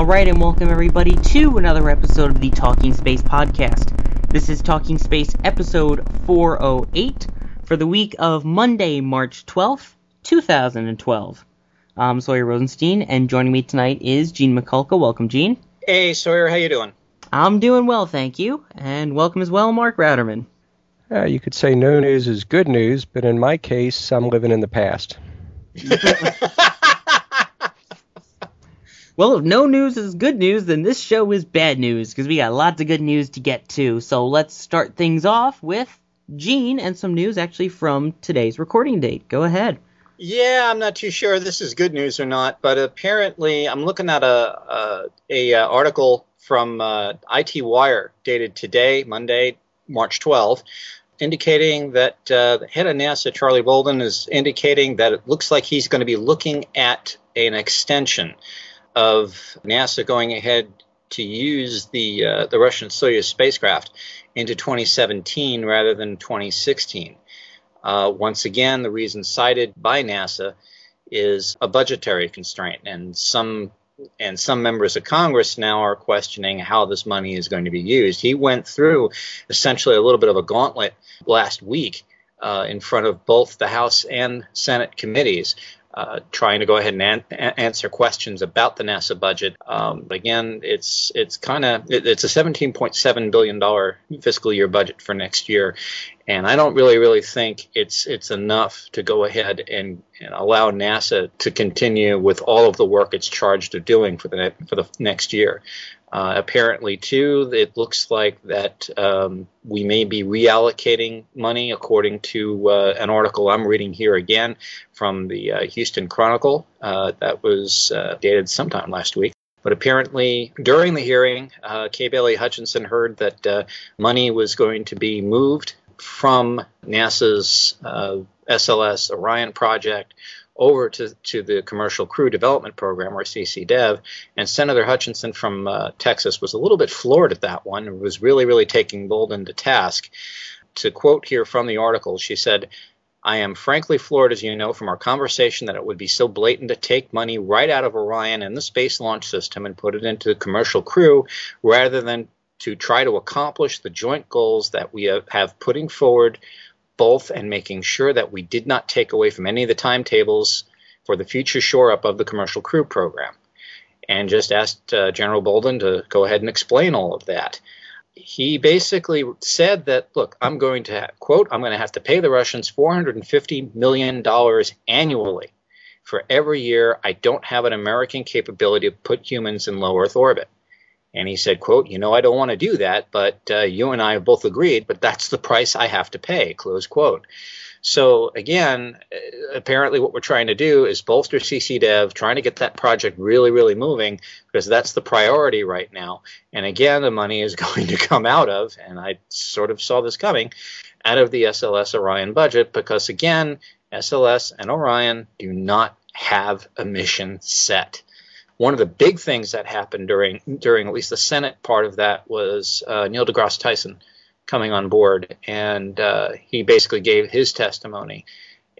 All right, and welcome everybody to another episode of the Talking Space podcast. This is Talking Space episode 408 for the week of Monday, March 12th, 2012. I'm Sawyer Rosenstein, and joining me tonight is Gene Mikulka. Welcome, Gene. Hey Sawyer, how you doing? I'm doing well, thank you, and welcome as well, Mark Ratterman. Uh, you could say no news is good news, but in my case, I'm living in the past. Well, if no news is good news, then this show is bad news because we got lots of good news to get to. So let's start things off with Gene and some news actually from today's recording date. Go ahead. Yeah, I'm not too sure this is good news or not, but apparently I'm looking at a a, a, uh article from uh, IT Wire dated today, Monday, March 12th, indicating that uh, the head of NASA, Charlie Bolden, is indicating that it looks like he's going to be looking at an extension of NASA going ahead to use the uh, the Russian Soyuz spacecraft into 2017 rather than 2016. Uh, once again, the reason cited by NASA is a budgetary constraint, and some and some members of Congress now are questioning how this money is going to be used. He went through essentially a little bit of a gauntlet last week uh, in front of both the House and Senate committees. Uh, trying to go ahead and an- answer questions about the NASA budget. Um, again, it's it's kind of it, it's a 17.7 billion dollar fiscal year budget for next year, and I don't really really think it's it's enough to go ahead and, and allow NASA to continue with all of the work it's charged of doing for the ne- for the next year. Uh, apparently, too, it looks like that um, we may be reallocating money, according to uh, an article I'm reading here again from the uh, Houston Chronicle uh, that was uh, dated sometime last week. But apparently, during the hearing, uh, Kay Bailey Hutchison heard that money was going to be moved from NASA's SLS Orion project over to, to the Commercial Crew Development Program, or CCDEV. And Senator Hutchison from uh, Texas was a little bit floored at that one and was really, really taking Bolden to task. To quote here from the article, she said, I am frankly floored, as you know, from our conversation that it would be so blatant to take money right out of Orion and the Space Launch System and put it into the Commercial Crew rather than to try to accomplish the joint goals that we have, have putting forward both and making sure that we did not take away from any of the timetables for the future shore up of the commercial crew program. And just asked uh, General Bolden to go ahead and explain all of that. He basically said that, look, I'm going to, quote, I'm going to have to pay the Russians $450 million annually for every year I don't have an American capability to put humans in low Earth orbit. And he said, quote, you know, I don't want to do that, but uh, you and I have both agreed, but that's the price I have to pay, close quote. So again, uh, apparently what we're trying to do is bolster CCDev, trying to get that project really, really moving because that's the priority right now. And again, the money is going to come out of, and I sort of saw this coming, out of the SLS Orion budget because again, SLS and Orion do not have a mission set one of the big things that happened during during at least the Senate part of that was uh, Neil deGrasse Tyson coming on board, and uh, he basically gave his testimony.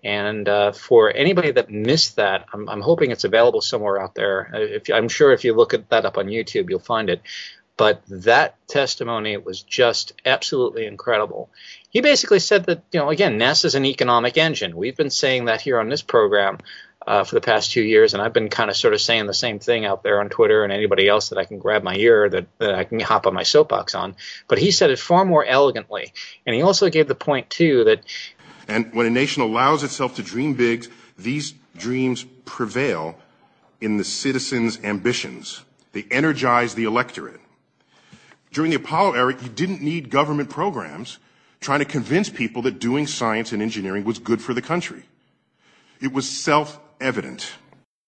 And uh, for anybody that missed that, I'm, I'm, hoping it's available somewhere out there. If, I'm sure if you look at that up on YouTube, you'll find it. But that testimony was just absolutely incredible. He basically said that, you know, again, NASA's an economic engine. We've been saying that here on this program uh, for the past two years, and I've been kind of sort of saying the same thing out there on Twitter and anybody else that I can grab my ear that, that I can hop on my soapbox on. But he said it far more elegantly, and he also gave the point too that. And when a nation allows itself to dream big, these dreams prevail in the citizens' ambitions. They energize the electorate. During the Apollo era, you didn't need government programs trying to convince people that doing science and engineering was good for the country. It was self evident.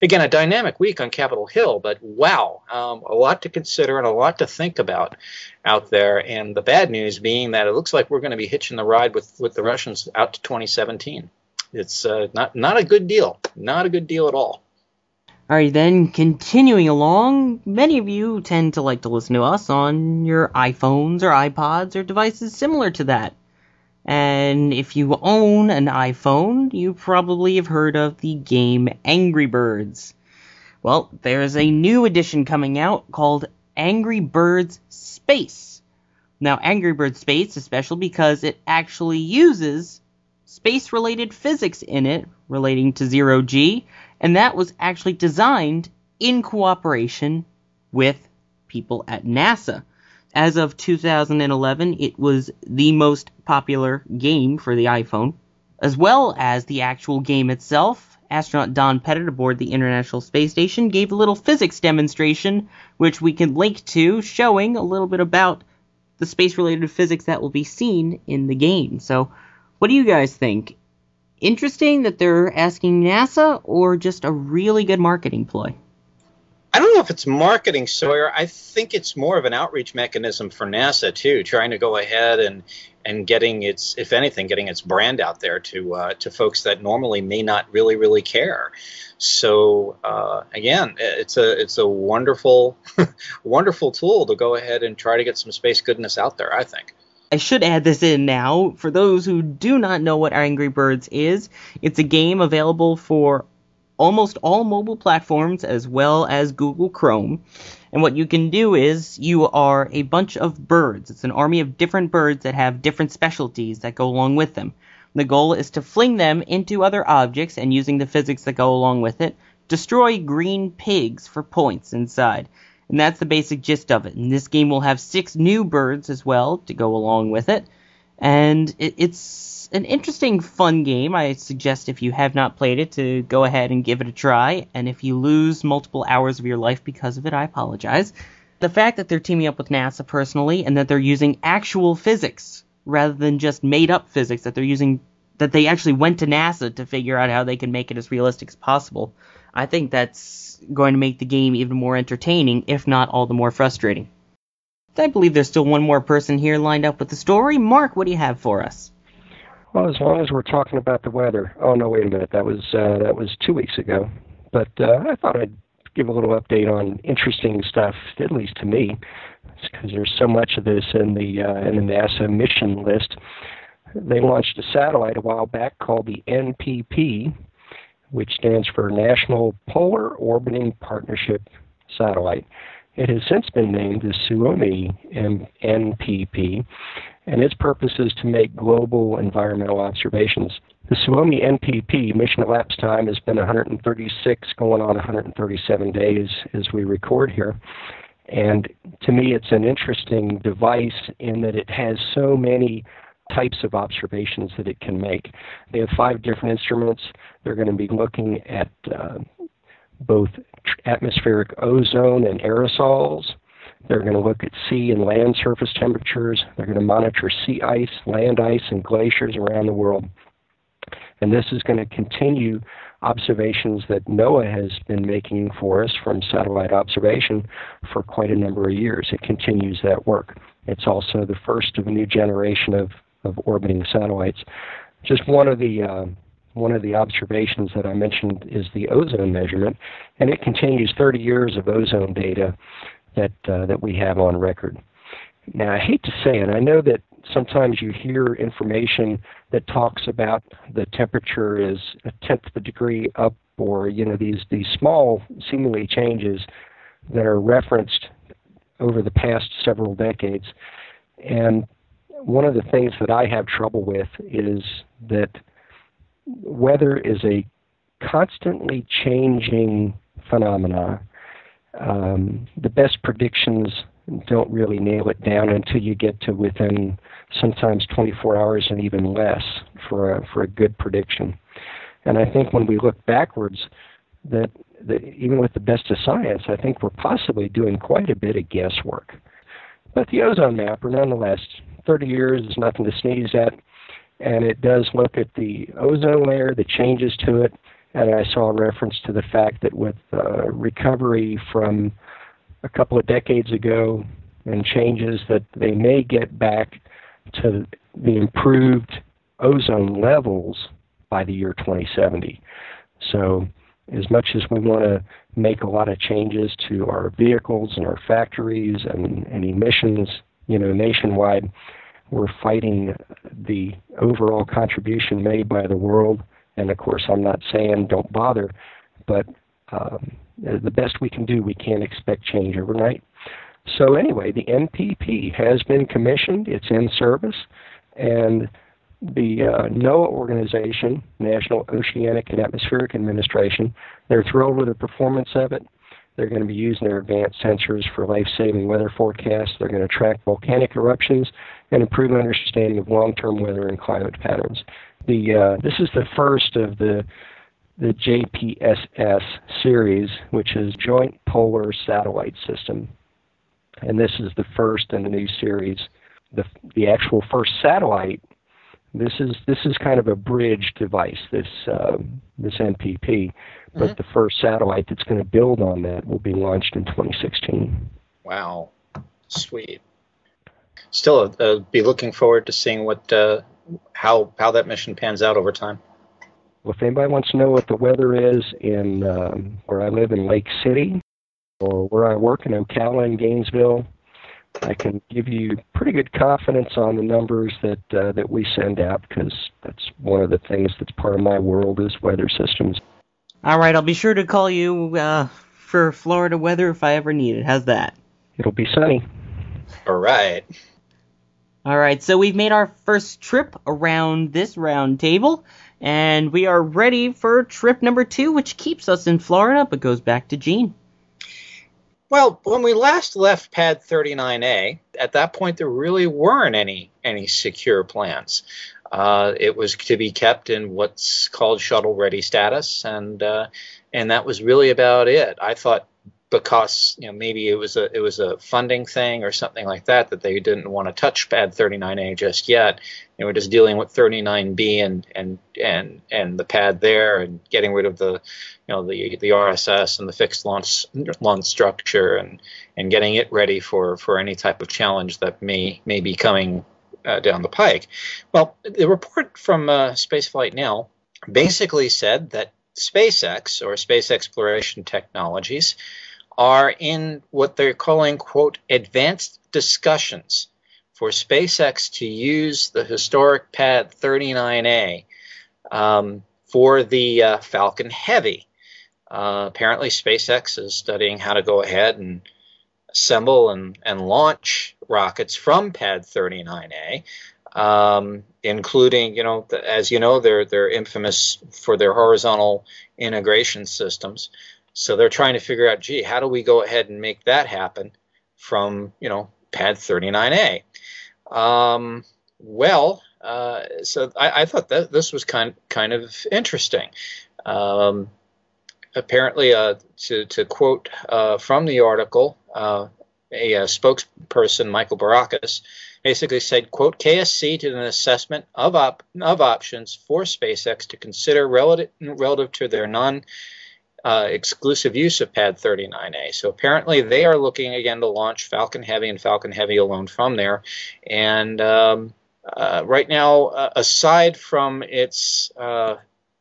Again, a dynamic week on Capitol Hill, but wow, um, a lot to consider and a lot to think about out there. And the bad news being that it looks like we're going to be hitching the ride with, with the Russians out to 2017. It's uh, not not a good deal, not a good deal at all. All right, then continuing along, many of you tend to like to listen to us on your iPhones or iPods or devices similar to that. And if you own an iPhone, you probably have heard of the game Angry Birds. Well, there's a new edition coming out called Angry Birds Space. Now, Angry Birds Space is special because it actually uses space related physics in it relating to zero G, and that was actually designed in cooperation with people at NASA. As of 2011, it was the most popular game for the iPhone, as well as the actual game itself. Astronaut Don Pettit aboard the International Space Station gave a little physics demonstration, which we can link to, showing a little bit about the space related physics that will be seen in the game. So, what do you guys think? Interesting that they're asking NASA, or just a really good marketing ploy? I don't know if it's marketing, Sawyer. I think it's more of an outreach mechanism for NASA too, trying to go ahead and and getting its, if anything, getting its brand out there to uh, to folks that normally may not really really care. So uh, again, it's a it's a wonderful wonderful tool to go ahead and try to get some space goodness out there. I think. I should add this in now. For those who do not know what Angry Birds is, it's a game available for almost all mobile platforms as well as Google Chrome. And what you can do is you are a bunch of birds. It's an army of different birds that have different specialties that go along with them. The goal is to fling them into other objects and using the physics that go along with it, destroy green pigs for points inside. And that's the basic gist of it. And this game will have six new birds as well to go along with it. And it, it's an interesting, fun game. I suggest if you have not played it to go ahead and give it a try. And if you lose multiple hours of your life because of it, I apologize. The fact that they're teaming up with NASA personally and that they're using actual physics rather than just made up physics, that they're using, that they actually went to NASA to figure out how they can make it as realistic as possible, I think that's going to make the game even more entertaining, if not all the more frustrating. I believe there's still one more person here lined up with the story. Mark, what do you have for us? Well, as long as we're talking about the weather. Oh no, wait a minute. That was uh, that was two weeks ago. But uh, I thought I'd give a little update on interesting stuff, at least to me, because there's so much of this in the uh, in the NASA mission list. They launched a satellite a while back called the NPP, which stands for National Polar Orbiting Partnership Satellite. It has since been named the Suomi NPP, and its purpose is to make global environmental observations. The Suomi NPP mission elapsed time has been 136, going on 137 days as we record here. And to me, it's an interesting device in that it has so many types of observations that it can make. They have five different instruments. They're going to be looking at uh, both atmospheric ozone and aerosols. They're going to look at sea and land surface temperatures. They're going to monitor sea ice, land ice, and glaciers around the world. And this is going to continue observations that NOAA has been making for us from satellite observation for quite a number of years. It continues that work. It's also the first of a new generation of, of orbiting satellites. Just one of the uh, one of the observations that I mentioned is the ozone measurement, and it continues 30 years of ozone data that uh, that we have on record. Now, I hate to say it, I know that sometimes you hear information that talks about the temperature is a tenth of a degree up, or you know these these small seemingly changes that are referenced over the past several decades. And one of the things that I have trouble with is that weather is a constantly changing phenomena. Um, the best predictions don't really nail it down until you get to within sometimes 24 hours and even less for a, for a good prediction. And I think when we look backwards, that, that even with the best of science, I think we're possibly doing quite a bit of guesswork. But the ozone mapper, nonetheless, 30 years is nothing to sneeze at, and it does look at the ozone layer, the changes to it, and I saw a reference to the fact that with uh, recovery from a couple of decades ago and changes that they may get back to the improved ozone levels by the year 2070. So, as much as we want to make a lot of changes to our vehicles and our factories and, and emissions, you know, nationwide, we're fighting the overall contribution made by the world. And of course, I'm not saying don't bother, but um, the best we can do, we can't expect change overnight. So anyway, the NPP has been commissioned. It's in service, and the uh, NOAA organization, National Oceanic and Atmospheric Administration, they're thrilled with the performance of it. They're going to be using their advanced sensors for life-saving weather forecasts. They're going to track volcanic eruptions and improve understanding of long-term weather and climate patterns. The uh, this is the first of the the JPSS series, which is Joint Polar Satellite System, and this is the first in the new series. The the actual first satellite. This is this is kind of a bridge device. This uh, this NPP, but mm-hmm. the first satellite that's going to build on that will be launched in 2016. Wow, sweet. Still, uh, be looking forward to seeing what uh, how how that mission pans out over time. Well, if anybody wants to know what the weather is in um, where I live in Lake City or where I work in Ocala and Gainesville, I can give you pretty good confidence on the numbers that uh, that we send out because that's one of the things that's part of my world is weather systems. All right, I'll be sure to call you uh, for Florida weather if I ever need it. How's that? It'll be sunny. All right. All right, so we've made our first trip around this round table. And we are ready for trip number two, which keeps us in Florida but goes back to Gene. Well, when we last left Pad 39A, at that point there really weren't any any secure plans. Uh, it was to be kept in what's called shuttle ready status, and uh, and that was really about it. I thought because you know maybe it was a it was a funding thing or something like that that they didn't want to touch pad 39A just yet. They were just dealing with 39B and and and and the pad there and getting rid of the you know the the RSS and the fixed launch launch structure and and getting it ready for for any type of challenge that may may be coming uh, down the pike. Well, the report from uh, Spaceflight Now basically said that SpaceX or Space Exploration Technologies are in what they're calling, quote, advanced discussions for SpaceX to use the historic pad 39A um, for the uh, Falcon Heavy. Uh, apparently, SpaceX is studying how to go ahead and assemble and, and launch rockets from Pad 39A, um, including, you know, as you know, they're they're infamous for their horizontal integration systems. So they're trying to figure out, gee, how do we go ahead and make that happen from, you know, pad 39A? Um, well, uh, so I, I, thought that this was kind kind of interesting. Um, apparently, uh, to, to quote uh, from the article, uh, a, spokesperson, Michael Braukus, basically said, quote, KSC did an assessment of, op- of options for SpaceX to consider relative, relative to their non uh, exclusive use of Pad 39A. So apparently they are looking again to launch Falcon Heavy and Falcon Heavy alone from there. And um, uh, right now, uh, aside from its uh,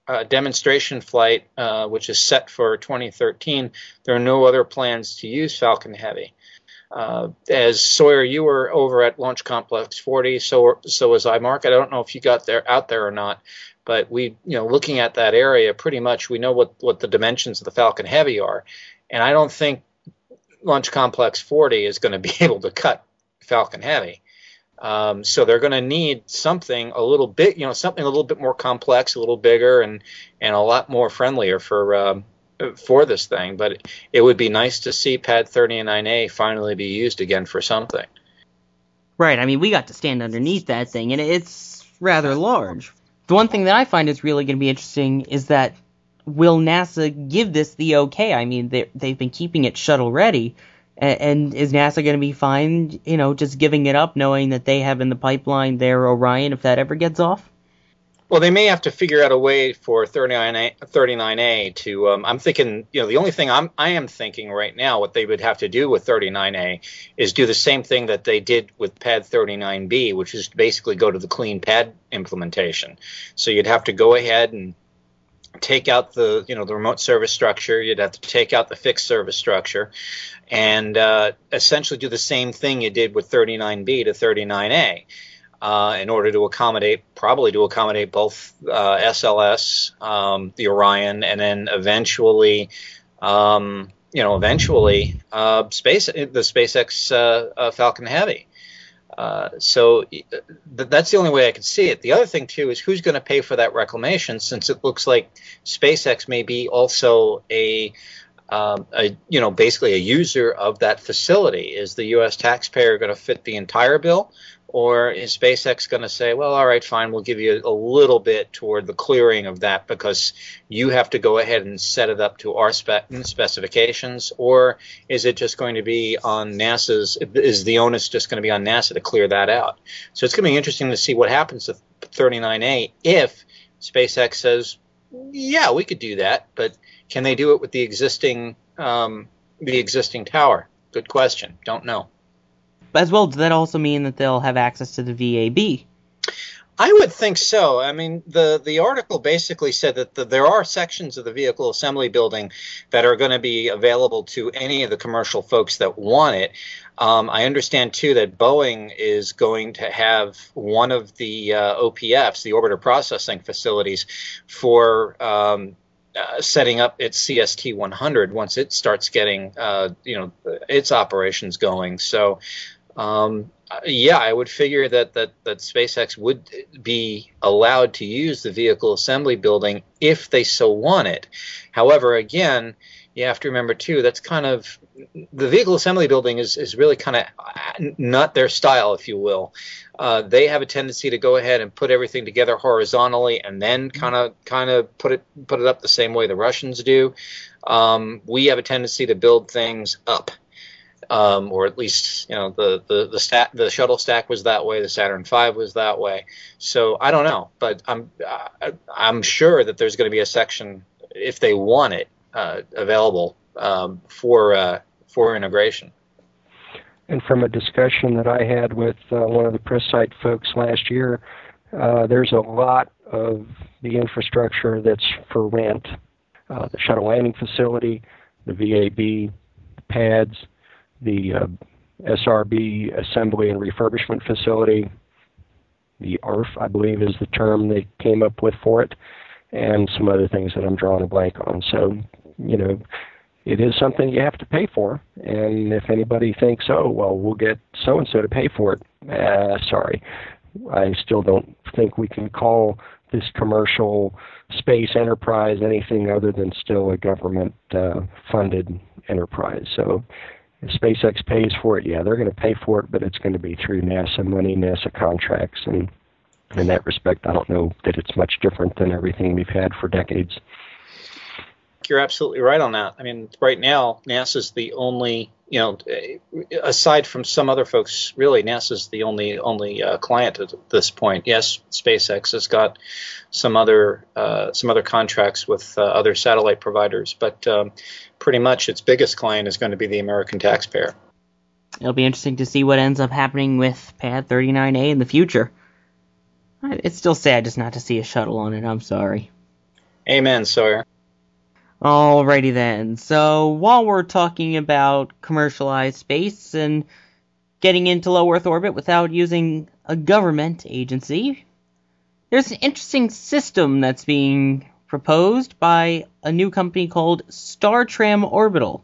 uh, demonstration flight, uh, which is set for 2013, there are no other plans to use Falcon Heavy. as Sawyer, you were over at Launch Complex 40, so so was I, Mark. I don't know if you got there out there or not, but we, you know, looking at that area, pretty much we know what, what the dimensions of the Falcon Heavy are. And I don't think Launch Complex 40 is going to be able to cut Falcon Heavy. Um, so they're going to need something a little bit, you know, something a little bit more complex, a little bigger, and and a lot more friendlier for um, for this thing. But it would be nice to see Pad 39A finally be used again for something. Right. I mean, we got to stand underneath that thing, and it's rather large. The one thing that I find is really going to be interesting is that will NASA give this the okay? I mean, they've been keeping it shuttle ready, and is NASA going to be fine, you know, just giving it up, knowing that they have in the pipeline their Orion if that ever gets off? Well, they may have to figure out a way for 39A, 39A to. Um, I'm thinking, you know, the only thing I'm I am thinking right now, what they would have to do with 39A is do the same thing that they did with Pad 39B, which is basically go to the clean pad implementation. So you'd have to go ahead and take out the you know the remote service structure you'd have to take out the fixed service structure and uh, essentially do the same thing you did with 39b to 39a uh, in order to accommodate probably to accommodate both uh, SLS um, the Orion and then eventually um, you know eventually uh, space the SpaceX uh, uh, Falcon Heavy so th- that's the only way I can see it. The other thing too is who's going to pay for that reclamation, since it looks like SpaceX may be also a, um, a you know basically a user of that facility. Is the U.S. taxpayer going to fit the entire bill, or is SpaceX going to say, well, all right, fine, we'll give you a little bit toward the clearing of that because you have to go ahead and set it up to our spec- specifications? Or is it just going to be on NASA's, is the onus just going to be on NASA to clear that out? So it's going to be interesting to see what happens to 39A if SpaceX says, yeah, we could do that, but can they do it with the existing, um, the existing tower? Good question. Don't know as well, does that also mean that they'll have access to the VAB? I would think so. I mean, the, the article basically said that the, there are sections of the vehicle assembly building that are going to be available to any of the commercial folks that want it. Um, I understand too that Boeing is going to have one of the uh, OPFs, the orbiter processing facilities, for um, uh, setting up its CST 100 once it starts getting uh, you know its operations going. So um, yeah, I would figure that, that that SpaceX would be allowed to use the vehicle assembly building if they so want it. However, again, you have to remember too that's kind of the vehicle assembly building is, is really kind of not their style, if you will. Uh, they have a tendency to go ahead and put everything together horizontally and then kind of kind of put it put it up the same way the Russians do. Um, we have a tendency to build things up um, or at least you know the the the, stat, the shuttle stack was that way. The Saturn V was that way. So I don't know, but I'm uh, I'm sure that there's going to be a section if they want it uh, available um, for uh, for integration. And from a discussion that I had with uh, one of the press site folks last year, uh, there's a lot of the infrastructure that's for rent. Uh, the shuttle landing facility, the VAB, the pads, the uh, SRB assembly and refurbishment facility. The ARF, I believe, is the term they came up with for it, and some other things that I'm drawing a blank on. So, you know, it is something you have to pay for. And if anybody thinks, oh, well, we'll get so and so to pay for it, uh, sorry. I still don't think we can call this commercial space enterprise anything other than still a government uh, funded enterprise. So if SpaceX pays for it, yeah, they're going to pay for it, but it's going to be through NASA money, NASA contracts, and in that respect, I don't know that it's much different than everything we've had for decades. You're absolutely right on that. I mean, right now, NASA's the only, you know, aside from some other folks, really, NASA's the only only uh, client at this point. Yes, SpaceX has got some other uh, some other contracts with uh, other satellite providers, but um, pretty much its biggest client is going to be the American taxpayer. It'll be interesting to see what ends up happening with Pad 39A in the future. It's still sad just not to see a shuttle on it. I'm sorry. Amen, Sawyer. Alrighty then. So while we're talking about commercialized space and getting into low Earth orbit without using a government agency, there's an interesting system that's being proposed by a new company called Startram Orbital.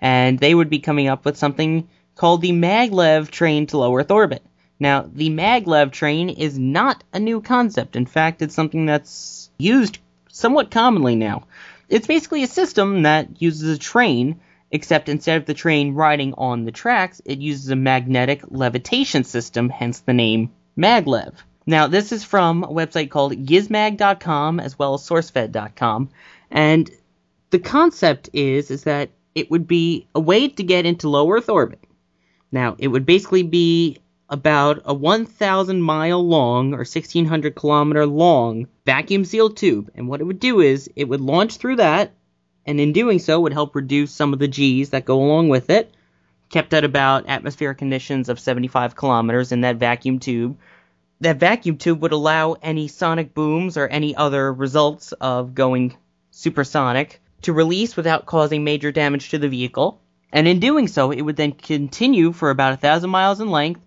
And they would be coming up with something called the maglev train to low Earth orbit. Now, the maglev train is not a new concept. In fact, it's something that's used somewhat commonly now. It's basically a system that uses a train, except instead of the train riding on the tracks, it uses a magnetic levitation system, hence the name maglev. Now, this is from a website called gizmag.com as well as sourcefed.com, and the concept is is that it would be a way to get into low Earth orbit. Now, it would basically be about a 1,000 mile long or 1,600 kilometer long vacuum sealed tube. And what it would do is it would launch through that, and in doing so, would help reduce some of the G's that go along with it, kept at about atmospheric conditions of 75 kilometers in that vacuum tube. That vacuum tube would allow any sonic booms or any other results of going supersonic to release without causing major damage to the vehicle. And in doing so, it would then continue for about a thousand miles in length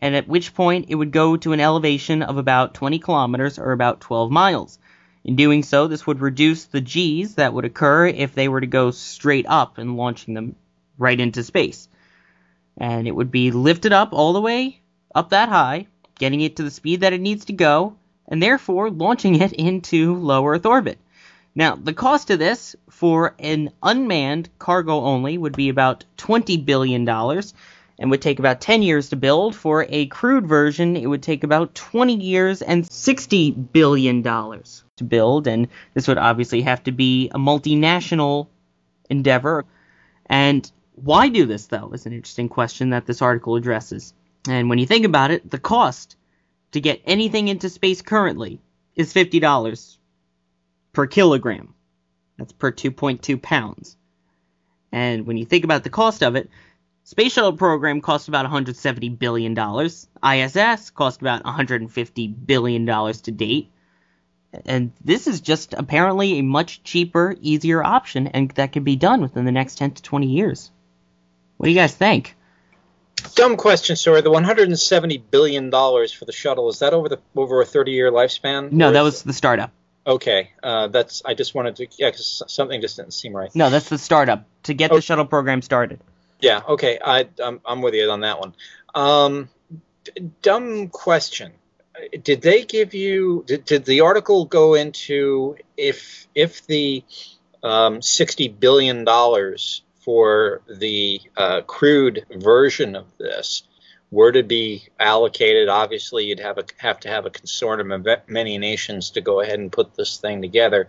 and at which point it would go to an elevation of about 20 kilometers or about 12 miles. In doing so, this would reduce the G's that would occur if they were to go straight up and launching them right into space. And it would be lifted up all the way up that high, getting it to the speed that it needs to go, and therefore launching it into low Earth orbit. Now, the cost of this for an unmanned cargo only would be about $20 billion, and would take about 10 years to build. For a crewed version, it would take about 20 years and $60 billion to build, and this would obviously have to be a multinational endeavor. And why do this, though, is an interesting question that this article addresses. And when you think about it, the cost to get anything into space currently is $50 per kilogram. That's per 2.2 pounds. And when you think about the cost of it, Space shuttle program cost about 170 billion dollars. ISS cost about 150 billion dollars to date. And this is just apparently a much cheaper, easier option, and that can be done within the next 10 to 20 years. What do you guys think? Dumb question, sorry. The 170 billion dollars for the shuttle is that over the over a 30 year lifespan? No, that was the startup. Okay, uh, that's. I just wanted to. Yeah, cause something just didn't seem right. No, that's the startup to get Oh. the shuttle program started. Yeah. Okay. I I'm, I'm with you on that one. Um, d- dumb question. Did they give you? Did, did the article go into if if the um, sixty billion dollars for the uh, crewed version of this were to be allocated? Obviously, you'd have a have to have a consortium of many nations to go ahead and put this thing together,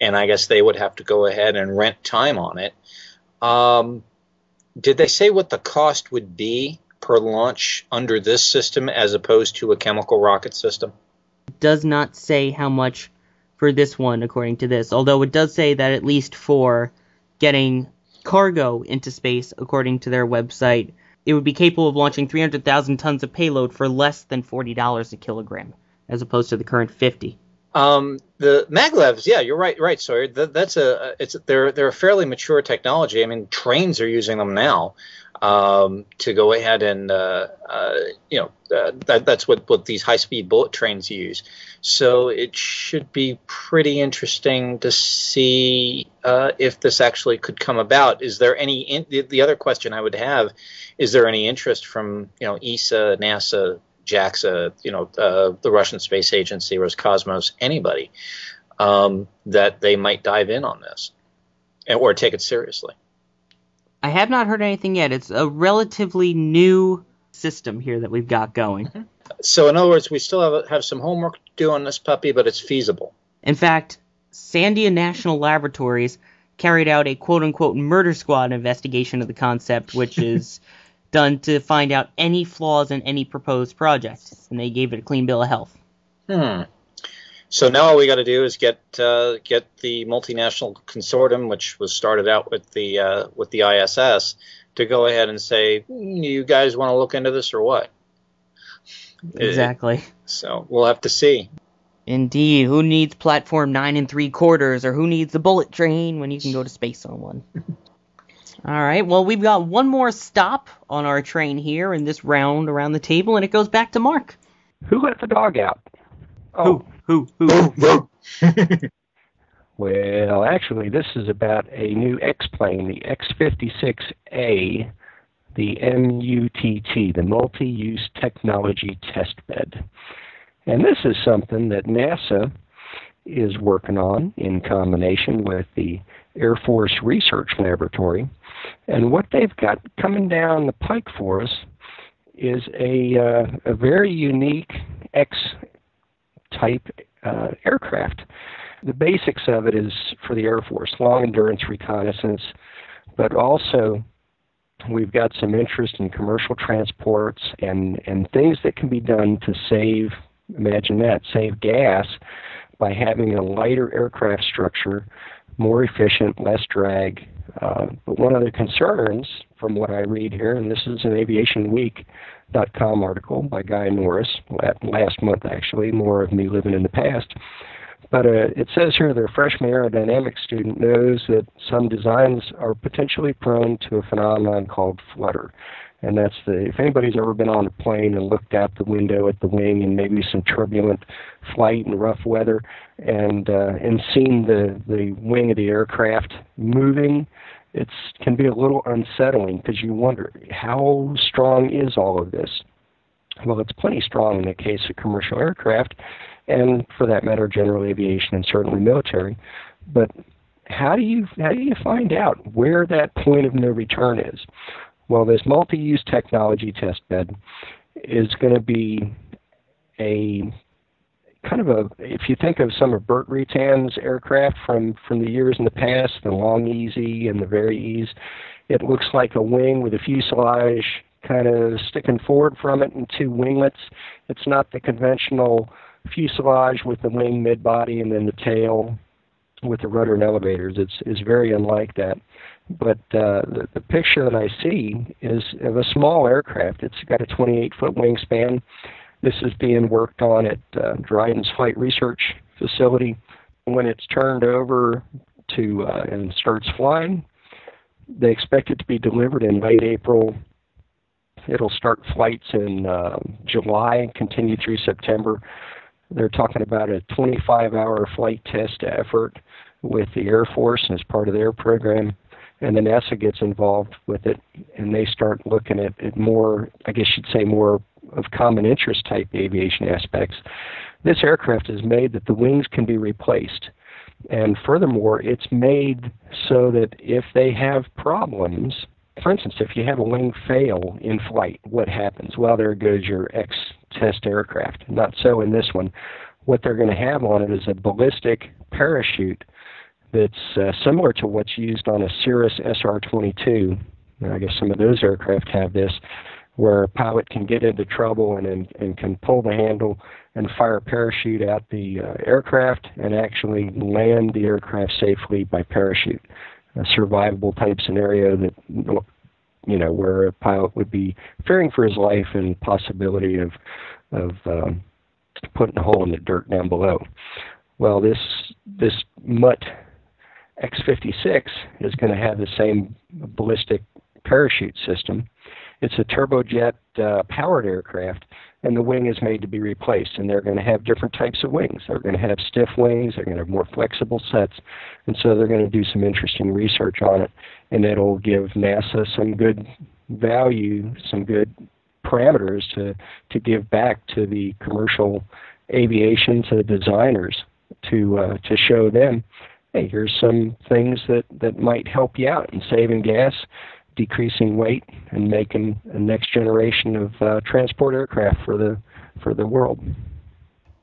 and I guess they would have to go ahead and rent time on it. Um, did they say what the cost would be per launch under this system as opposed to a chemical rocket system? It does not say how much for this one, according to this. Although it does say that at least for getting cargo into space, according to their website, it would be capable of launching 300,000 tons of payload for less than $40 a kilogram, as opposed to the current 50. Um, the maglevs, yeah, you're right, right. Sawyer. That, that's a it's they're they're a fairly mature technology. I mean, trains are using them now um, to go ahead and uh, uh, you know uh, that, that's what what these high speed bullet trains use. So it should be pretty interesting to see uh, if this actually could come about. Is there any in, the, the other question I would have? Is there any interest from you know ESA, NASA, JAXA, you know, uh, the Russian Space Agency, Roscosmos, anybody, um, that they might dive in on this or take it seriously. I have not heard anything yet. It's a relatively new system here that we've got going. So, in other words, we still have have some homework to do on this puppy, but it's feasible. In fact, Sandia National Laboratories carried out a quote unquote murder squad investigation of the concept, which is done to find out any flaws in any proposed project. And they gave it a clean bill of health. Hmm. So now all we got to do is get uh, get the multinational consortium, which was started out with the uh, with the ISS, to go ahead and say, "Hmm, "You guys want to look into this or what?" Exactly. So we'll have to see. Indeed. Who needs platform nine and three quarters, or who needs the bullet train when you can go to space on one? All right. Well, we've got one more stop on our train here in this round around the table, and it goes back to Mark. Who let the dog out? Oh, Who? Who? well, actually, this is about a new X plane, the X 56A, the MUTT, the Multi Use Technology Test Bed. And this is something that NASA is working on in combination with the Air Force Research Laboratory. And what they've got coming down the pike for us is a, uh, a very unique X type uh, aircraft. The basics of it is for the Air Force long endurance reconnaissance, but also we've got some interest in commercial transports and, and things that can be done to save, imagine that, save gas by having a lighter aircraft structure, more efficient, less drag. Uh, but one of the concerns, from what I read here, and this is an aviationweek.com article by Guy Norris last month, actually, more of me living in the past. But uh, it says here that a freshman aerodynamics student knows that some designs are potentially prone to a phenomenon called flutter and that's the if anybody's ever been on a plane and looked out the window at the wing and maybe some turbulent flight and rough weather and uh, and seen the the wing of the aircraft moving it can be a little unsettling because you wonder how strong is all of this? Well it's plenty strong in the case of commercial aircraft and for that matter general aviation and certainly military. But how do you how do you find out where that point of no return is? Well, this multi-use technology test bed is going to be a kind of a if you think of some of Burt Rutan's aircraft from from the years in the past, the Long-EZ and the VariEze, it looks like a wing with a fuselage kind of sticking forward from it and two winglets. It's not the conventional fuselage with the wing mid body and then the tail with the rudder and elevators. It's is very unlike that. But uh, the, the picture that I see is of a small aircraft. It's got a 28 foot wingspan. This is being worked on at uh, Dryden's Flight Research Facility. When it's turned over to uh, and starts flying, they expect it to be delivered in late April. It'll start flights in uh, July and continue through September. They're talking about a 25 hour flight test effort with the Air Force as part of their program and then NASA gets involved with it, and they start looking at, at more, I guess you'd say, more of common interest type aviation aspects. This aircraft is made that the wings can be replaced. And furthermore, it's made so that if they have problems, for instance, if you have a wing fail in flight, what happens? Well, there goes your X test aircraft. Not so in this one. What they're going to have on it is a ballistic parachute that's uh, similar to what's used on a Cirrus SR-22. I guess some of those aircraft have this, where a pilot can get into trouble and, and, and can pull the handle and fire a parachute at the uh, aircraft and actually land the aircraft safely by parachute. A survivable type scenario that you know where a pilot would be fearing for his life and possibility of of um, putting a hole in the dirt down below. Well, this this Mutt X56 is going to have the same ballistic parachute system. It's a turbojet uh, powered aircraft, and the wing is made to be replaced. And they're going to have different types of wings. They're going to have stiff wings. They're going to have more flexible sets, and so they're going to do some interesting research on it, and it'll give NASA some good value, some good parameters to to give back to the commercial aviation to the designers to uh, to show them hey, here's some things that, that might help you out in saving gas, decreasing weight, and making a next generation of uh, transport aircraft for the for the world.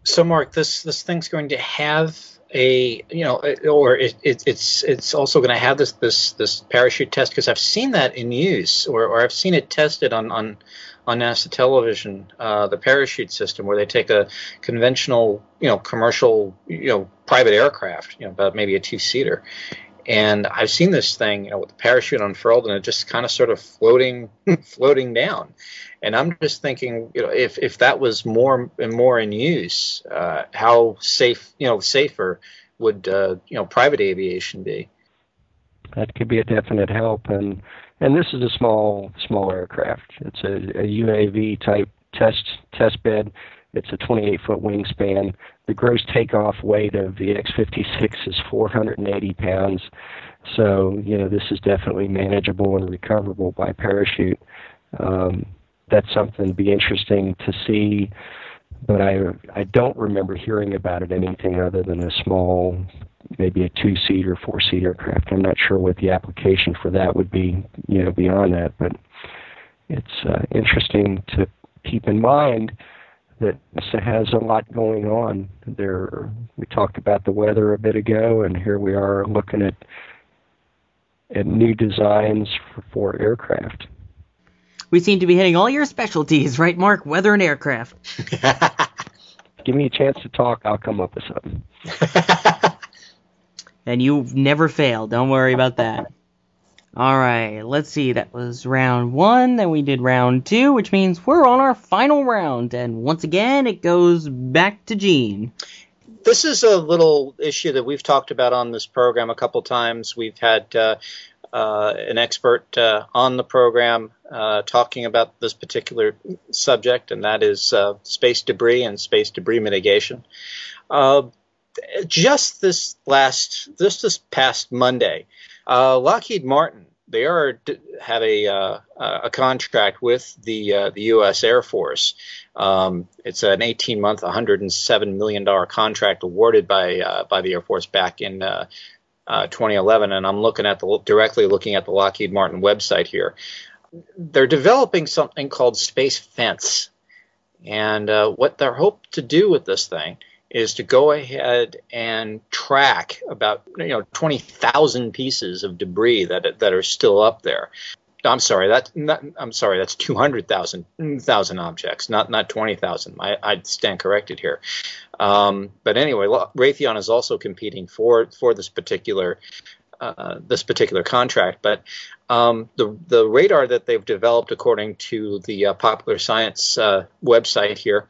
So, Mark, this this thing's going to have a you know, or it, it, it's it's also going to have this this this parachute test because I've seen that in use, or, or I've seen it tested on on on NASA television, uh, the parachute system, where they take a conventional, you know, commercial, you know, private aircraft, you know, about maybe a two-seater, and I've seen this thing, you know, with the parachute unfurled and it just kind of sort of floating, floating down. And I'm just thinking, you know, if if that was more and more in use, uh, how safe, you know, safer would uh, you know private aviation be? That could be a definite help, and and this is a small small aircraft. It's a, a UAV type test test bed. It's a 28 foot wingspan. The gross takeoff weight of the X56 is 480 pounds. So, you know, this is definitely manageable and recoverable by parachute. Um, that's something to be interesting to see, but I I don't remember hearing about it anything other than a small, maybe a two seat or four seat aircraft. I'm not sure what the application for that would be, you know, beyond that, but it's uh, interesting to keep in mind that has a lot going on. There, we talked about the weather a bit ago, and here we are looking at at new designs for, for aircraft. We seem to be hitting all your specialties, right, Mark? Weather and aircraft. Give me a chance to talk, I'll come up with something. and you never fail. Don't worry about that. All right, let's see. That was round one. Then we did round two, which means we're on our final round. And once again, it goes back to Gene. This is a little issue that we've talked about on this program a couple times. We've had uh, uh, an expert uh, on the program uh, talking about this particular subject, and that is uh, space debris and space debris mitigation. Uh, just this last, just this past Monday, uh, Lockheed Martin they are have a uh, a contract with the uh, the U.S. Air Force. Um, it's an 18 month, 107 million dollar contract awarded by uh, by the Air Force back in uh, uh, 2011, and I'm looking at the directly looking at the Lockheed Martin website here. They're developing something called Space Fence, and what they're hoped to do with this thing is to go ahead and track about you know 20,000 pieces of debris that that are still up there. I'm sorry, that not, I'm sorry, that's 200,000 thousand objects, not not 20,000. I, I stand corrected here. Um, but anyway, Raytheon is also competing for for this particular uh, this particular contract. But um, the the radar that they've developed, according to the uh, Popular Science uh, website here,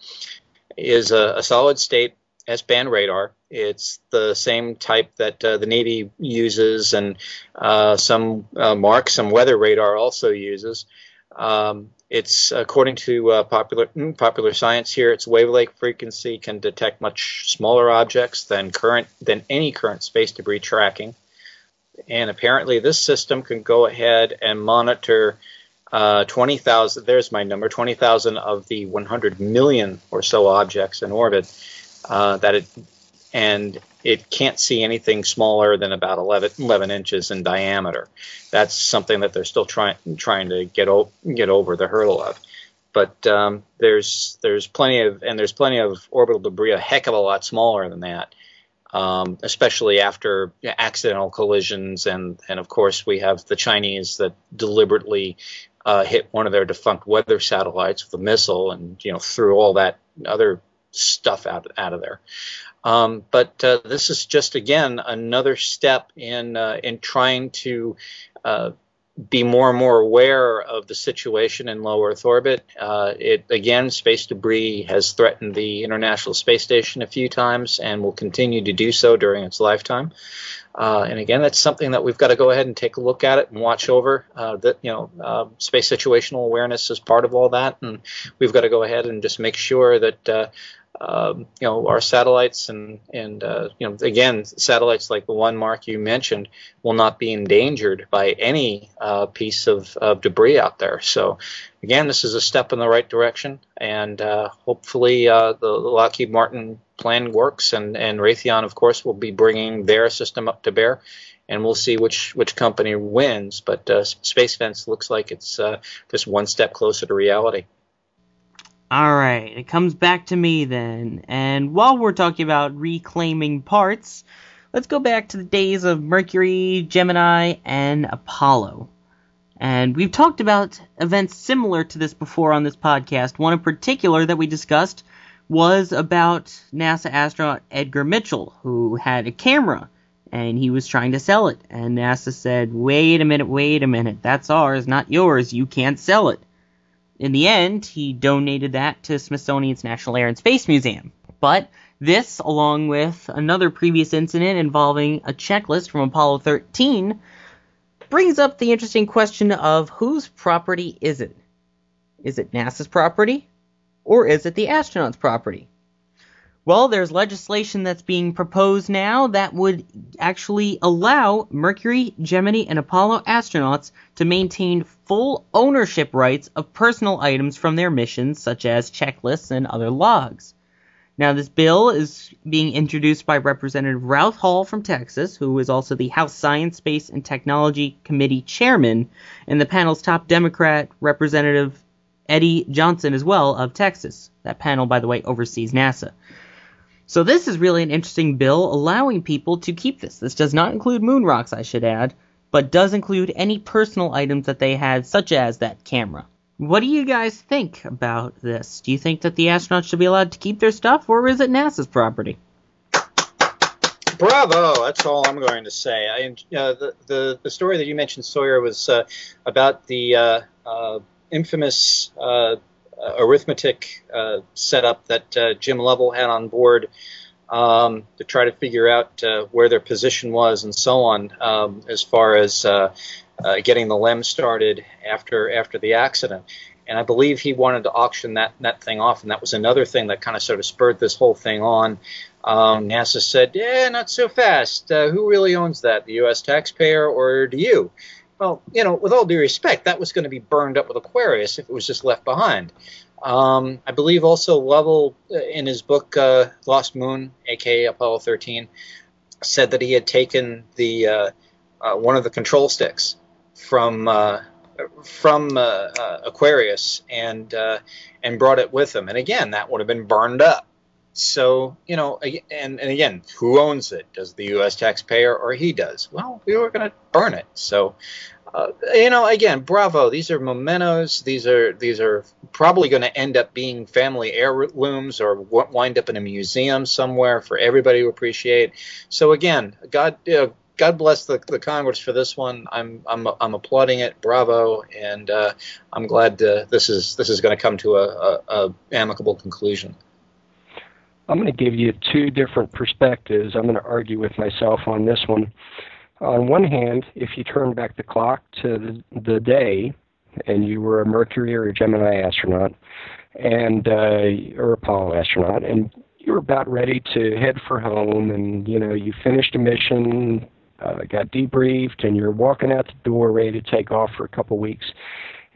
is a, a solid state S band radar. It's the same type that uh, the Navy uses, and uh, some uh, Mark, some weather radar also uses. Um, it's according to uh, popular mm, popular science here. Its wavelength frequency can detect much smaller objects than current than any current space debris tracking, and apparently this system can go ahead and monitor uh, 20,000. There's my number: 20,000 of the 100 million or so objects in orbit uh, that it and it can't see anything smaller than about 11, 11, inches in diameter. That's something that they're still trying trying to get o- get over the hurdle of. But um, there's there's plenty of and there's plenty of orbital debris a heck of a lot smaller than that, um, especially after accidental collisions and and of course we have the Chinese that deliberately uh, hit one of their defunct weather satellites with a missile and you know threw all that other stuff out out of there. Um, but uh, this is just again another step in uh, in trying to uh, be more and more aware of the situation in low Earth orbit. Uh, it again, space debris has threatened the International Space Station a few times and will continue to do so during its lifetime. Uh, and again, that's something that we've got to go ahead and take a look at it and watch over. Uh, that you know, uh, space situational awareness is part of all that, and we've got to go ahead and just make sure that um, you know our satellites and and uh, you know again satellites like the one Mark you mentioned will not be endangered by any uh, piece of, of, debris out there. So again, this is a step in the right direction, and uh, hopefully uh, the, Lockheed Martin plan works, and and Raytheon of course will be bringing their system up to bear. And we'll see which, which company wins, but uh, Space Fence looks like it's uh, just one step closer to reality. Alright, it comes back to me then. And while we're talking about reclaiming parts, let's go back to the days of Mercury, Gemini, and Apollo. And we've talked about events similar to this before on this podcast. One in particular that we discussed was about NASA astronaut Edgar Mitchell, who had a camera and he was trying to sell it. And NASA said, wait a minute, wait a minute, that's ours, not yours, you can't sell it. In the end, he donated that to Smithsonian's National Air and Space Museum. But this, along with another previous incident involving a checklist from Apollo 13, brings up the interesting question of whose property is it? Is it NASA's property? or is it the astronauts' property? Well, there's legislation that's being proposed now that would actually allow Mercury, Gemini, and Apollo astronauts to maintain full ownership rights of personal items from their missions, such as checklists and other logs. Now, this bill is being introduced by Representative Ralph Hall from Texas, who is also the House Science, Space, and Technology Committee chairman, and the panel's top Democrat, Representative Eddie Johnson, as well, of Texas. That panel, by the way, oversees NASA. So this is really an interesting bill allowing people to keep this. This does not include moon rocks, I should add, but does include any personal items that they had, such as that camera. What do you guys think about this? Do you think that the astronauts should be allowed to keep their stuff, or is it NASA's property? Bravo! That's all I'm going to say. I, uh, the, the the story that you mentioned, Sawyer, was uh, about the uh, uh infamous uh, arithmetic uh, setup that uh, Jim Lovell had on board um, to try to figure out where their position was and so on, um, as far as getting the LEM started after after the accident. And I believe he wanted to auction that that thing off, and that was another thing that kind of sort of spurred this whole thing on. Um, NASA said, "Yeah, not so fast. Uh, who really owns that? The U.S. taxpayer or do you?" Well, you know, with all due respect, that was going to be burned up with Aquarius if it was just left behind. Um, I believe also Lovell, uh, in his book uh, Lost Moon, aka Apollo 13, said that he had taken the uh, uh, one of the control sticks from uh, from uh, Aquarius and and brought it with him. And again, that would have been burned up. So you know, and and again, who owns it? Does the U.S. taxpayer or he does? Well, we were going to burn it. So uh, you know, again, bravo. These are mementos. These are these are probably going to end up being family heirlooms or wind up in a museum somewhere for everybody to appreciate. So again, God. Uh, God bless the, the Congress for this one. I'm I'm I'm applauding it. Bravo, and uh, I'm glad uh, this is this is going to come to a, a, a amicable conclusion. I'm going to give you two different perspectives. I'm going to argue with myself on this one. On one hand, if you turn back the clock to the, the day and you were a Mercury or a Gemini astronaut and uh, or Apollo astronaut and you were about ready to head for home and you know you finished a mission, uh, got debriefed, and you're walking out the door ready to take off for a couple weeks.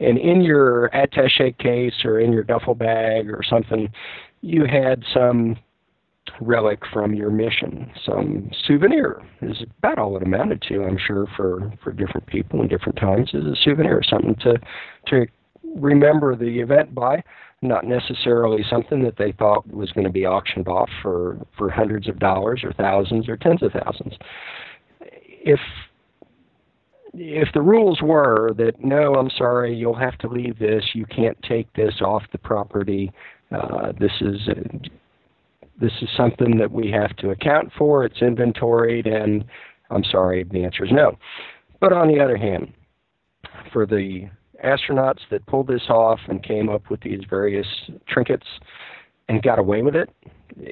And in your attaché case or in your duffel bag or something, you had some relic from your mission, some souvenir is about all it amounted to, I'm sure, for, for different people in different times is a souvenir, something to to remember the event by, not necessarily something that they thought was going to be auctioned off for, for hundreds of dollars or thousands or tens of thousands. If if the rules were that no, I'm sorry, you'll have to leave this, you can't take this off the property, uh, this is uh, this is something that we have to account for. It's inventoried, and I'm sorry, the answer is no. But on the other hand, for the astronauts that pulled this off and came up with these various trinkets and got away with it,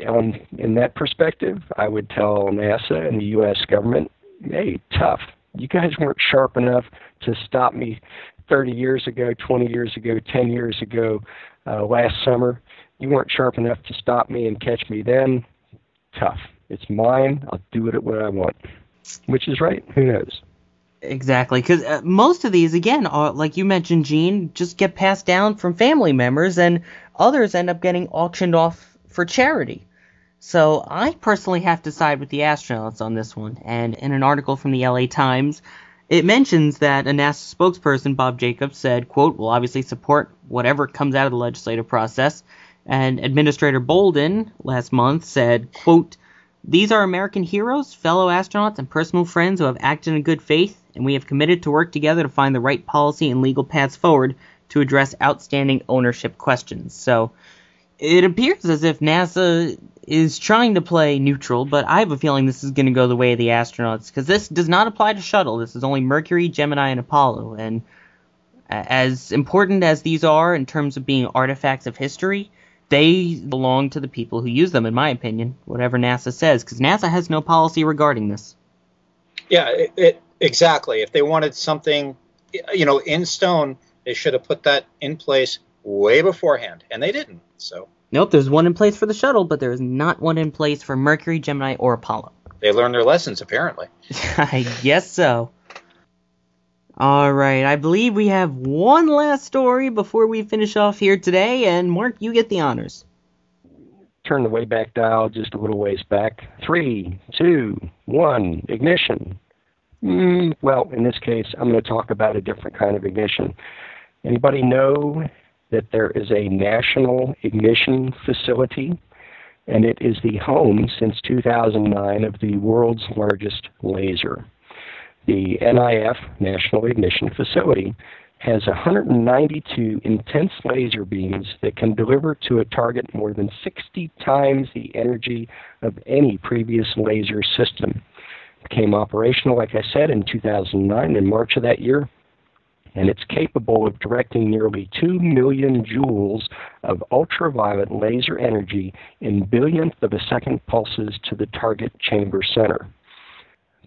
on, in that perspective, I would tell NASA and the U.S. government, hey, tough. You guys weren't sharp enough to stop me 30 years ago, 20 years ago, 10 years ago, uh, last summer. You weren't sharp enough to stop me and catch me then. Tough. It's mine. I'll do it at what I want. Which is right. Who knows? Exactly, because uh, most of these, again, are like you mentioned, Gene, just get passed down from family members, and others end up getting auctioned off for charity. So I personally have to side with the astronauts on this one. And in an article from the LA Times, it mentions that a NASA spokesperson, Bob Jacobs, said, quote, "We'll obviously support whatever comes out of the legislative process. And Administrator Bolden last month said, quote, these are American heroes, fellow astronauts, and personal friends who have acted in good faith, and we have committed to work together to find the right policy and legal paths forward to address outstanding ownership questions. So it appears as if NASA is trying to play neutral, but I have a feeling this is going to go the way of the astronauts because this does not apply to shuttle. This is only Mercury, Gemini, and Apollo. And as important as these are in terms of being artifacts of history, they belong to the people who use them, in my opinion, whatever NASA says, because NASA has no policy regarding this. Yeah, it, it, exactly. If they wanted something, you know, in stone, they should have put that in place way beforehand, and they didn't. So Nope, there's one in place for the shuttle, but there is not one in place for Mercury, Gemini, or Apollo. they learned their lessons apparently. I guess so. All right, I believe we have one last story before we finish off here today, and Mark, you get the honors. Turn the way back dial just a little ways back. Three, two, one, ignition. Mm, well, in this case, I'm going to talk about a different kind of ignition. Anybody know that there is a national ignition facility? And it is the home since 2009 of the world's largest laser. The NIF, National Ignition Facility, has 192 intense laser beams that can deliver to a target more than 60 times the energy of any previous laser system. It became operational, like I said, in 2009 in March of that year, and it's capable of directing nearly 2 million joules of ultraviolet laser energy in billionth of a second pulses to the target chamber center.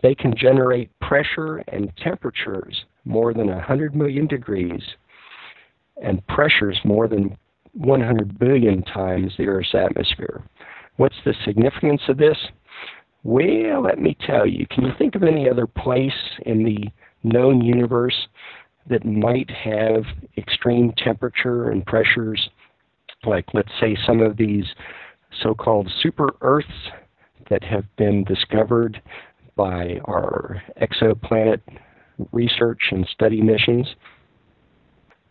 They can generate pressure and temperatures more than 100 million degrees and pressures more than 100 billion times the Earth's atmosphere. What's the significance of this? Well, let me tell you. Can you think of any other place in the known universe that might have extreme temperature and pressures, like, let's say, some of these so called super Earths that have been discovered by our exoplanet research and study missions.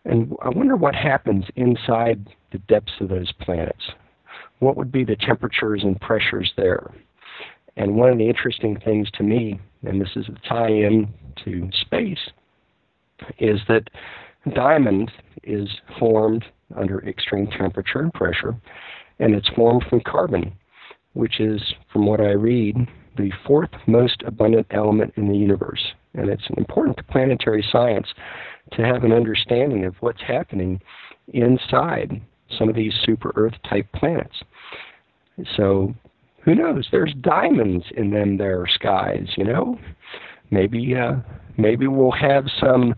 And I wonder what happens inside the depths of those planets. What would be the temperatures and pressures there? And one of the interesting things to me, and this is a tie in to space, is that diamond is formed under extreme temperature and pressure, and it's formed from carbon, which is, from what I read, the fourth most abundant element in the universe. And it's important to planetary science to have an understanding of what's happening inside some of these super Earth type planets. So, who knows? There's diamonds in them there skies, you know? Maybe, uh, maybe we'll have some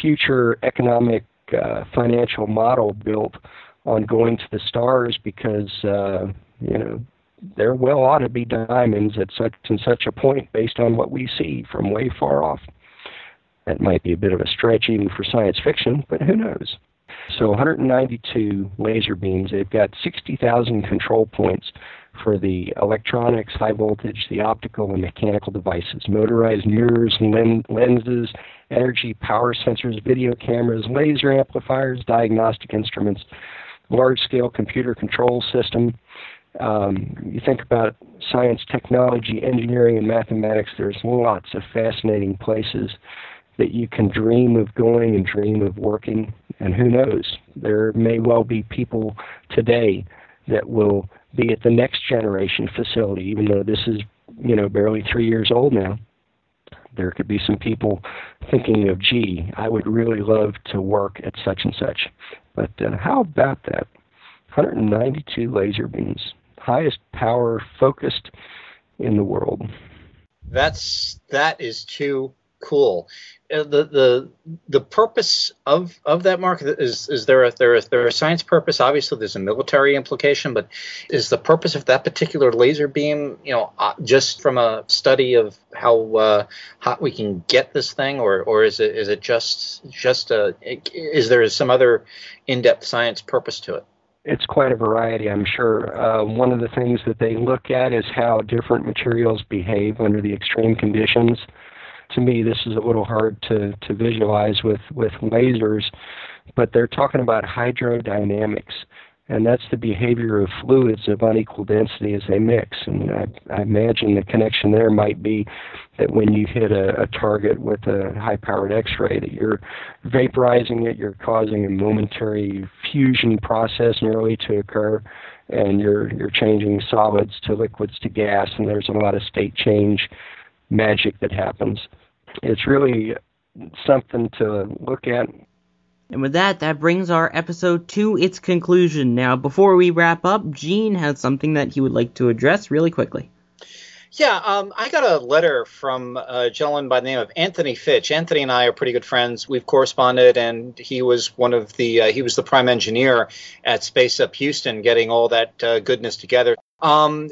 future economic uh, financial model built on going to the stars because, uh, you know, there well ought to be diamonds at such and such a point based on what we see from way far off. That might be a bit of a stretch even for science fiction, but who knows? So 192 laser beams. They've got 60,000 control points for the electronics, high voltage, the optical and mechanical devices, motorized mirrors, len- lenses, energy power sensors, video cameras, laser amplifiers, diagnostic instruments, large scale computer control system, um, you think about science, technology, engineering, and mathematics, there's lots of fascinating places that you can dream of going and dream of working. And who knows, there may well be people today that will be at the next generation facility, even though this is, you know, barely three years old now. There could be some people thinking of, gee, I would really love to work at such and such. But uh, how about that? 192 laser beams highest power focused in the world. That's that is too cool. Uh, the the the purpose of of that mark is is there a there a, there a science purpose? Obviously, there's a military implication, but is the purpose of that particular laser beam, you know, uh, just from a study of how uh, hot we can get this thing, or or is it is it just just a is there some other in depth science purpose to it? It's quite a variety, I'm sure. Uh, one of the things that they look at is how different materials behave under the extreme conditions. To me, this is a little hard to, to visualize with, with lasers, but they're talking about hydrodynamics and that's the behavior of fluids of unequal density as they mix. And I, I imagine the connection there might be that when you hit a, a target with a high-powered X-ray, that you're vaporizing it, you're causing a momentary fusion process nearly to occur, and you're you're changing solids to liquids to gas, and there's a lot of state change magic that happens. It's really something to look at and with that, that brings our episode to its conclusion. Now, before we wrap up, Gene has something that he would like to address really quickly. Yeah, um, I got a letter from a gentleman by the name of Anthony Fitch. Anthony and I are pretty good friends. We've corresponded, and he was one of the uh, he was the prime engineer at Space Up Houston, getting all that uh, goodness together. Um,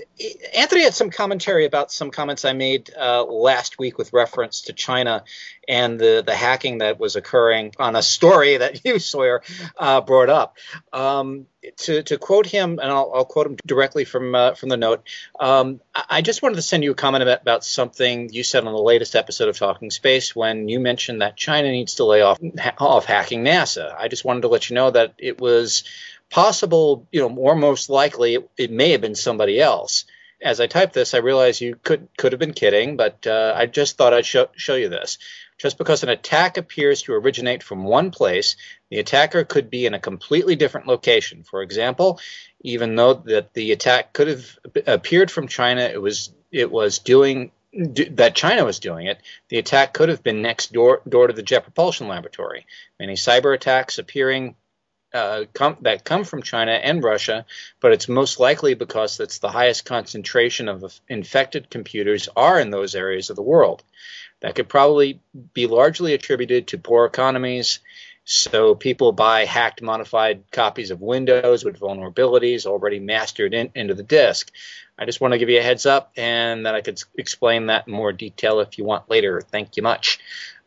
Anthony had some commentary about some comments I made uh, last week with reference to China and the, the hacking that was occurring on a story that you, Sawyer, uh, brought up. Um, to, to quote him, and I'll, I'll quote him directly from uh, from the note. Um, I just wanted to send you a comment about, about something you said on the latest episode of Talking Space when you mentioned that China needs to lay off off hacking NASA. I just wanted to let you know that it was possible, you know, or most likely it, it may have been somebody else. As I type this, I realize you could could have been kidding, but uh, I just thought I'd show, show you this. Just because an attack appears to originate from one place, the attacker could be in a completely different location. For example, even though that the attack could have appeared from China, it was it was doing that China was doing it, the attack could have been next door, door to the Jet Propulsion Laboratory. Many cyber attacks appearing uh, come, that come from China and Russia, but it's most likely because it's the highest concentration of infected computers are in those areas of the world. That could probably be largely attributed to poor economies. So people buy hacked, modified copies of Windows with vulnerabilities already mastered in, into the disk. I just want to give you a heads up, and then I could explain that in more detail if you want later. Thank you much.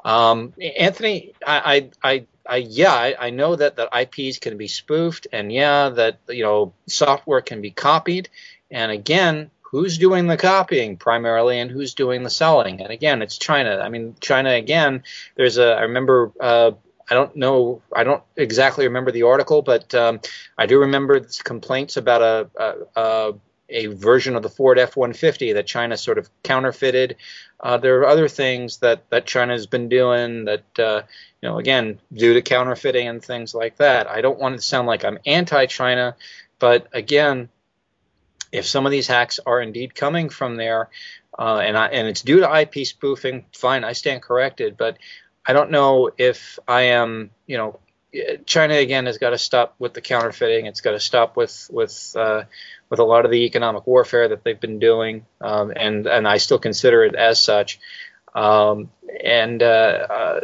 Um, Anthony, I, I, I I, yeah, I, I, know that that IPs can be spoofed, and yeah, that you know software can be copied. And again, who's doing the copying primarily, and who's doing the selling? And again, it's China. I mean, China again. There's a. I remember. Uh, I don't know. I don't exactly remember the article, but um, I do remember complaints about a, a, a a version of the Ford F-150 that China sort of counterfeited. Uh, there are other things that, that China has been doing that, uh, you know, again, due to counterfeiting and things like that. I don't want it to sound like I'm anti-China, but again, if some of these hacks are indeed coming from there, uh, and I, and it's due to IP spoofing, fine, I stand corrected. But I don't know if I am, you know, China again has got to stop with the counterfeiting. It's got to stop with with uh, with a lot of the economic warfare that they've been doing, um, and and I still consider it as such. Um, and uh, uh,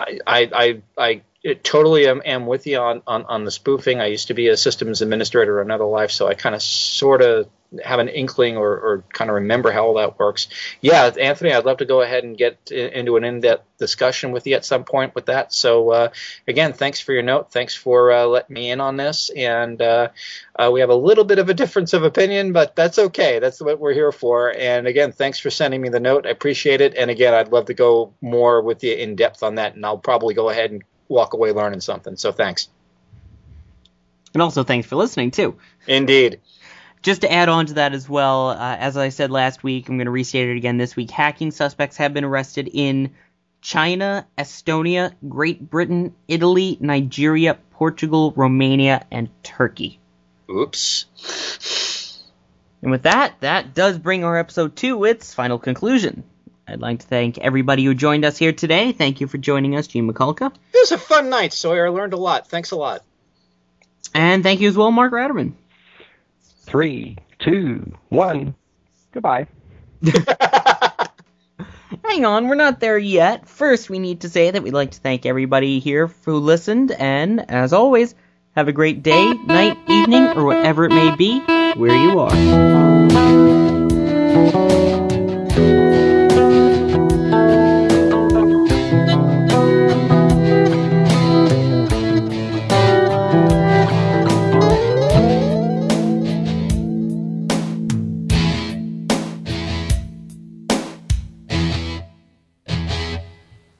I, I, I, I totally am, am with you on, on, on the spoofing. I used to be a systems administrator in another life, so I kind of sort of have an inkling or, or kind of remember how all that works. Yeah, Anthony, I'd love to go ahead and get into an in-depth discussion with you at some point with that. So uh, again, thanks for your note. Thanks for uh, letting me in on this. And uh, uh, we have a little bit of a difference of opinion, but that's okay. That's what we're here for. And again, thanks for sending me the note. I appreciate it. And again, I'd love to go more with you in depth on that. And I'll probably go ahead and walk away learning something. So thanks. And also thanks for listening too. Indeed just to add on to that as well, uh, as I said last week, I'm going to restate it again this week. Hacking suspects have been arrested in China, Estonia, Great Britain, Italy, Nigeria, Portugal, Romania, and Turkey. Oops. And with that, that does bring our episode to its final conclusion. I'd like to thank everybody who joined us here today. Thank you for joining us, Gene Mikulka. It was a fun night, Sawyer. I learned a lot. Thanks a lot. And thank you as well, Mark Ratterman three, two, one. Goodbye. Hang on, we're not there yet. First, we need to say that we'd like to thank everybody here who listened, and as always, have a great day, night, evening, or whatever it may be, where you are.